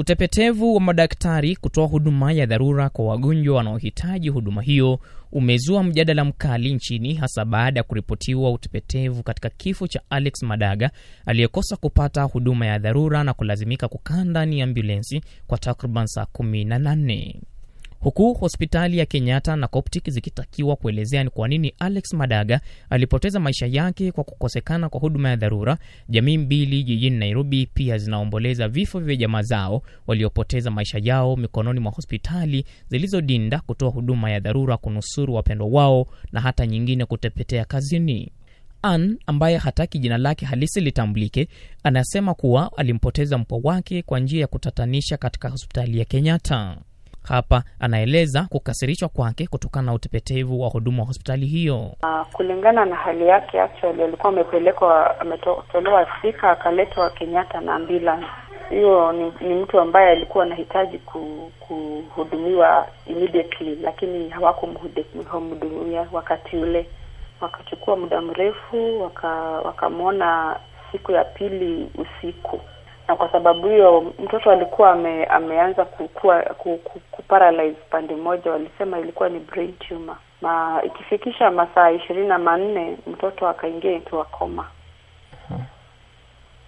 Utepetevu wa madaktari kutoa huduma ya dharura kwa wagonjwa wanaohitaji huduma hiyo umezua mjadala mkali nchini, hasa baada ya kuripotiwa utepetevu katika kifo cha Alex Madaga aliyekosa kupata huduma ya dharura na kulazimika kukaa ndani ya ambulensi kwa takriban saa kumi na nane huku hospitali ya Kenyatta na Coptic zikitakiwa kuelezea ni kwa nini Alex Madaga alipoteza maisha yake kwa kukosekana kwa huduma ya dharura. Jamii mbili jijini Nairobi pia zinaomboleza vifo vya jamaa zao waliopoteza maisha yao mikononi mwa hospitali zilizodinda kutoa huduma ya dharura kunusuru wapendwa wao na hata nyingine kutepetea kazini. Ann ambaye hataki jina lake halisi litambulike, anasema kuwa alimpoteza mpwa wake kwa njia ya kutatanisha katika hospitali ya Kenyatta. Hapa anaeleza kukasirishwa kwake kutokana na utepetevu wa huduma wa hospitali hiyo. Uh, kulingana na hali yake, actually alikuwa amepelekwa ametolewa Afrika akaletwa Kenyatta na ambulance. Hiyo ni, ni mtu ambaye alikuwa anahitaji kuhudumiwa immediately, lakini hawakumhudumia wakati ule. Wakachukua muda mrefu, wakamwona waka siku ya pili usiku na kwa sababu hiyo mtoto alikuwa ame, ameanza kukua kuparalyze pande moja, walisema ilikuwa ni brain tumor. Ma ikifikisha masaa ishirini na manne mtoto akaingia ikiwa koma coma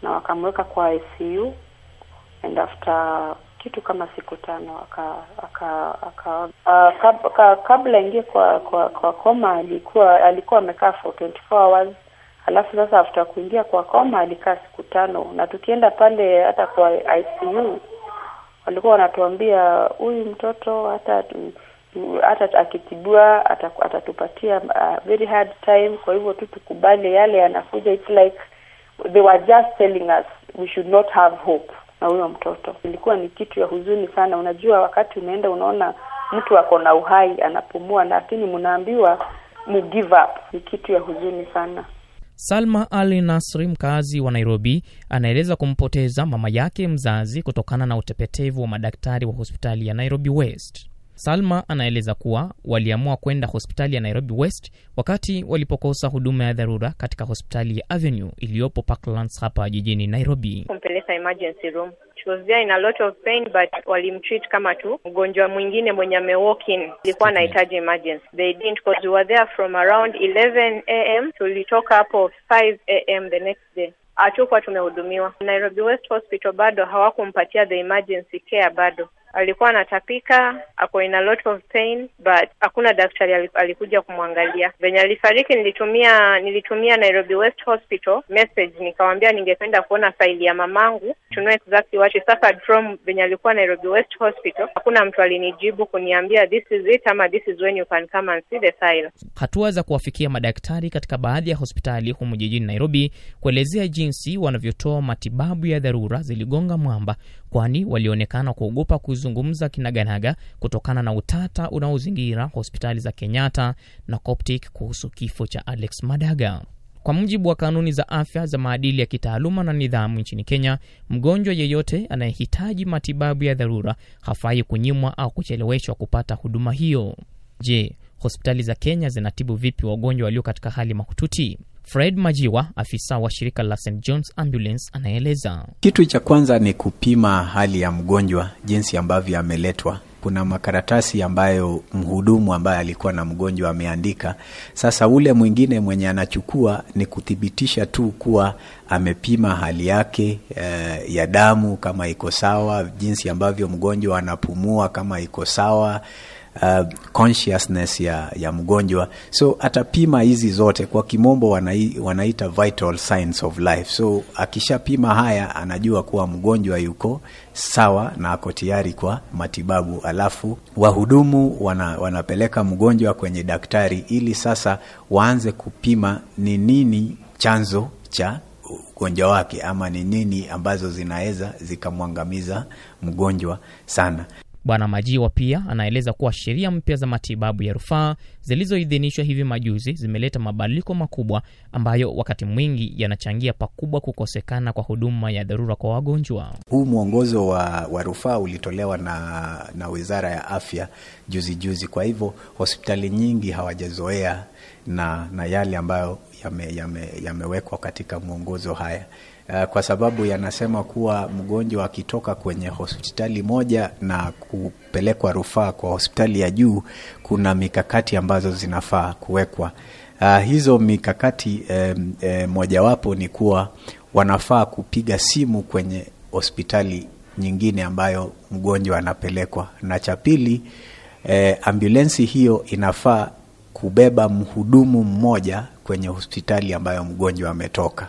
na wakamweka kwa ICU and after kitu kama siku tano aka aka aka aka, kab, ka, kabla ingie kwa kwa kwa koma alikuwa alikuwa amekaa for 24 hours Alafu sasa after kuingia kwa koma alikaa siku tano, na tukienda pale hata kwa ICU walikuwa wanatuambia huyu mtoto hata hata akitibiwa atatupatia uh, very hard time. Kwa hivyo tu tukubali yale yanakuja, it's like they were just telling us we should not have hope na huyo mtoto. Ilikuwa ni kitu ya huzuni sana. Unajua, wakati unaenda unaona mtu ako na uhai anapumua, lakini mnaambiwa mu give up, ni kitu ya huzuni sana. Salma Ali Nasri, mkazi wa Nairobi, anaeleza kumpoteza mama yake mzazi kutokana na utepetevu wa madaktari wa hospitali ya Nairobi West. Salma anaeleza kuwa waliamua kwenda hospitali ya Nairobi West wakati walipokosa huduma ya dharura katika hospitali ya Avenue iliyopo Parklands hapa jijini Nairobi. Kumpeleka emergency room She was there in a lot of pain but walimtreat kama tu. Mgonjwa mwingine mwenye ame walk in ilikuwa anahitaji emergency. They didn't cause we were there from around 11 am tulitoka hapo 5 am the next day. Hatukuwa tumehudumiwa. Nairobi West Hospital bado hawakumpatia the emergency care bado alikuwa anatapika, ako in a lot of pain but hakuna daktari alikuja kumwangalia. Venye alifariki, nilitumia nilitumia Nairobi West Hospital message, nikawambia ningependa kuona faili ya mamangu to know exactly what she suffered from. Venye alikuwa Nairobi West Hospital, hakuna mtu alinijibu kuniambia this is it ama this is when you can come and see the file. Hatua za kuwafikia madaktari katika baadhi ya hospitali humu jijini Nairobi kuelezea jinsi wanavyotoa matibabu ya dharura ziligonga mwamba, kwani walionekana kuogopa kuzungumza kinaganaga kutokana na utata unaozingira hospitali za Kenyatta na Coptic kuhusu kifo cha Alex Madaga. Kwa mujibu wa kanuni za afya za maadili ya kitaaluma na nidhamu nchini Kenya, mgonjwa yeyote anayehitaji matibabu ya dharura hafai kunyimwa au kucheleweshwa kupata huduma hiyo. Je, hospitali za Kenya zinatibu vipi wagonjwa walio katika hali mahututi? Fred Majiwa, afisa wa shirika la St John's Ambulance, anaeleza. Kitu cha kwanza ni kupima hali ya mgonjwa, jinsi ambavyo ameletwa. Kuna makaratasi ambayo mhudumu ambaye alikuwa na mgonjwa ameandika. Sasa ule mwingine mwenye anachukua ni kuthibitisha tu kuwa amepima hali yake eh, ya damu kama iko sawa, jinsi ambavyo mgonjwa anapumua kama iko sawa Uh, consciousness ya, ya mgonjwa. So atapima hizi zote. Kwa kimombo wanai, wanaita vital signs of life. So akishapima haya anajua kuwa mgonjwa yuko sawa na ako tayari kwa matibabu. Alafu wahudumu wana, wanapeleka mgonjwa kwenye daktari ili sasa waanze kupima ni nini chanzo cha ugonjwa wake ama ni nini ambazo zinaweza zikamwangamiza mgonjwa sana Bwana Majiwa pia anaeleza kuwa sheria mpya za matibabu ya rufaa zilizoidhinishwa hivi majuzi zimeleta mabadiliko makubwa ambayo wakati mwingi yanachangia pakubwa kukosekana kwa huduma ya dharura kwa wagonjwa. Huu mwongozo wa, wa rufaa ulitolewa na, na Wizara ya Afya juzi juzi. Kwa hivyo hospitali nyingi hawajazoea na, na yale ambayo yamewekwa yame, yame katika mwongozo haya. uh, kwa sababu yanasema kuwa mgonjwa akitoka kwenye hospitali moja na kupelekwa rufaa kwa hospitali ya juu, kuna mikakati ambazo zinafaa kuwekwa. Uh, hizo mikakati eh, eh, mojawapo ni kuwa wanafaa kupiga simu kwenye hospitali nyingine ambayo mgonjwa anapelekwa, na cha pili eh, ambulensi hiyo inafaa kubeba mhudumu mmoja kwenye hospitali ambayo mgonjwa ametoka,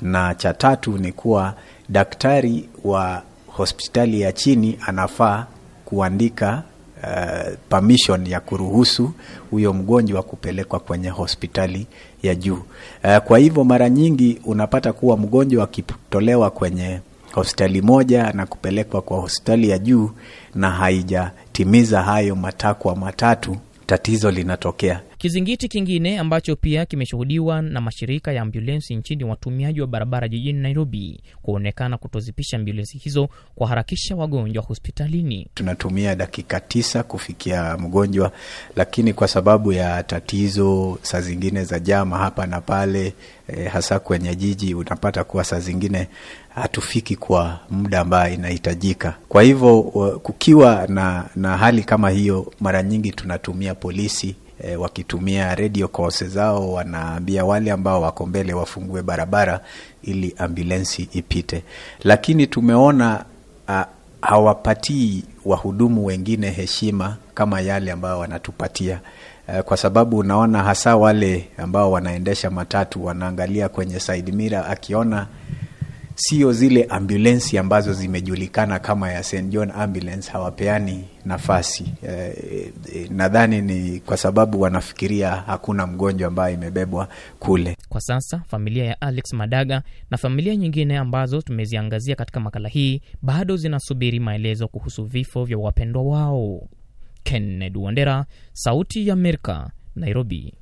na cha tatu ni kuwa daktari wa hospitali ya chini anafaa kuandika uh, permission ya kuruhusu huyo mgonjwa kupelekwa kwenye hospitali ya juu. Uh, kwa hivyo mara nyingi unapata kuwa mgonjwa akitolewa kwenye hospitali moja na kupelekwa kwa hospitali ya juu na haijatimiza hayo matakwa matatu, tatizo linatokea. Kizingiti kingine ambacho pia kimeshuhudiwa na mashirika ya ambulensi nchini, watumiaji wa barabara jijini Nairobi kuonekana kutozipisha ambulensi hizo kuharakisha wagonjwa hospitalini. Tunatumia dakika tisa kufikia mgonjwa, lakini kwa sababu ya tatizo saa zingine za jama hapa na pale, eh, hasa kwenye jiji, unapata kuwa saa zingine hatufiki kwa muda ambayo inahitajika. Kwa hivyo kukiwa na, na hali kama hiyo, mara nyingi tunatumia polisi E, wakitumia radio calls zao wanaambia wale ambao wako mbele wafungue barabara ili ambulensi ipite, lakini tumeona a, hawapatii wahudumu wengine heshima kama yale ambayo wanatupatia. E, kwa sababu unaona hasa wale ambao wanaendesha matatu wanaangalia kwenye side mirror, akiona sio zile ambulensi ambazo zimejulikana kama ya St John ambulance hawapeani nafasi e, e, nadhani ni kwa sababu wanafikiria hakuna mgonjwa ambaye imebebwa kule. Kwa sasa familia ya Alex Madaga na familia nyingine ambazo tumeziangazia katika makala hii bado zinasubiri maelezo kuhusu vifo vya wapendwa wao. Kennedy Wandera, Sauti ya Amerika, Nairobi.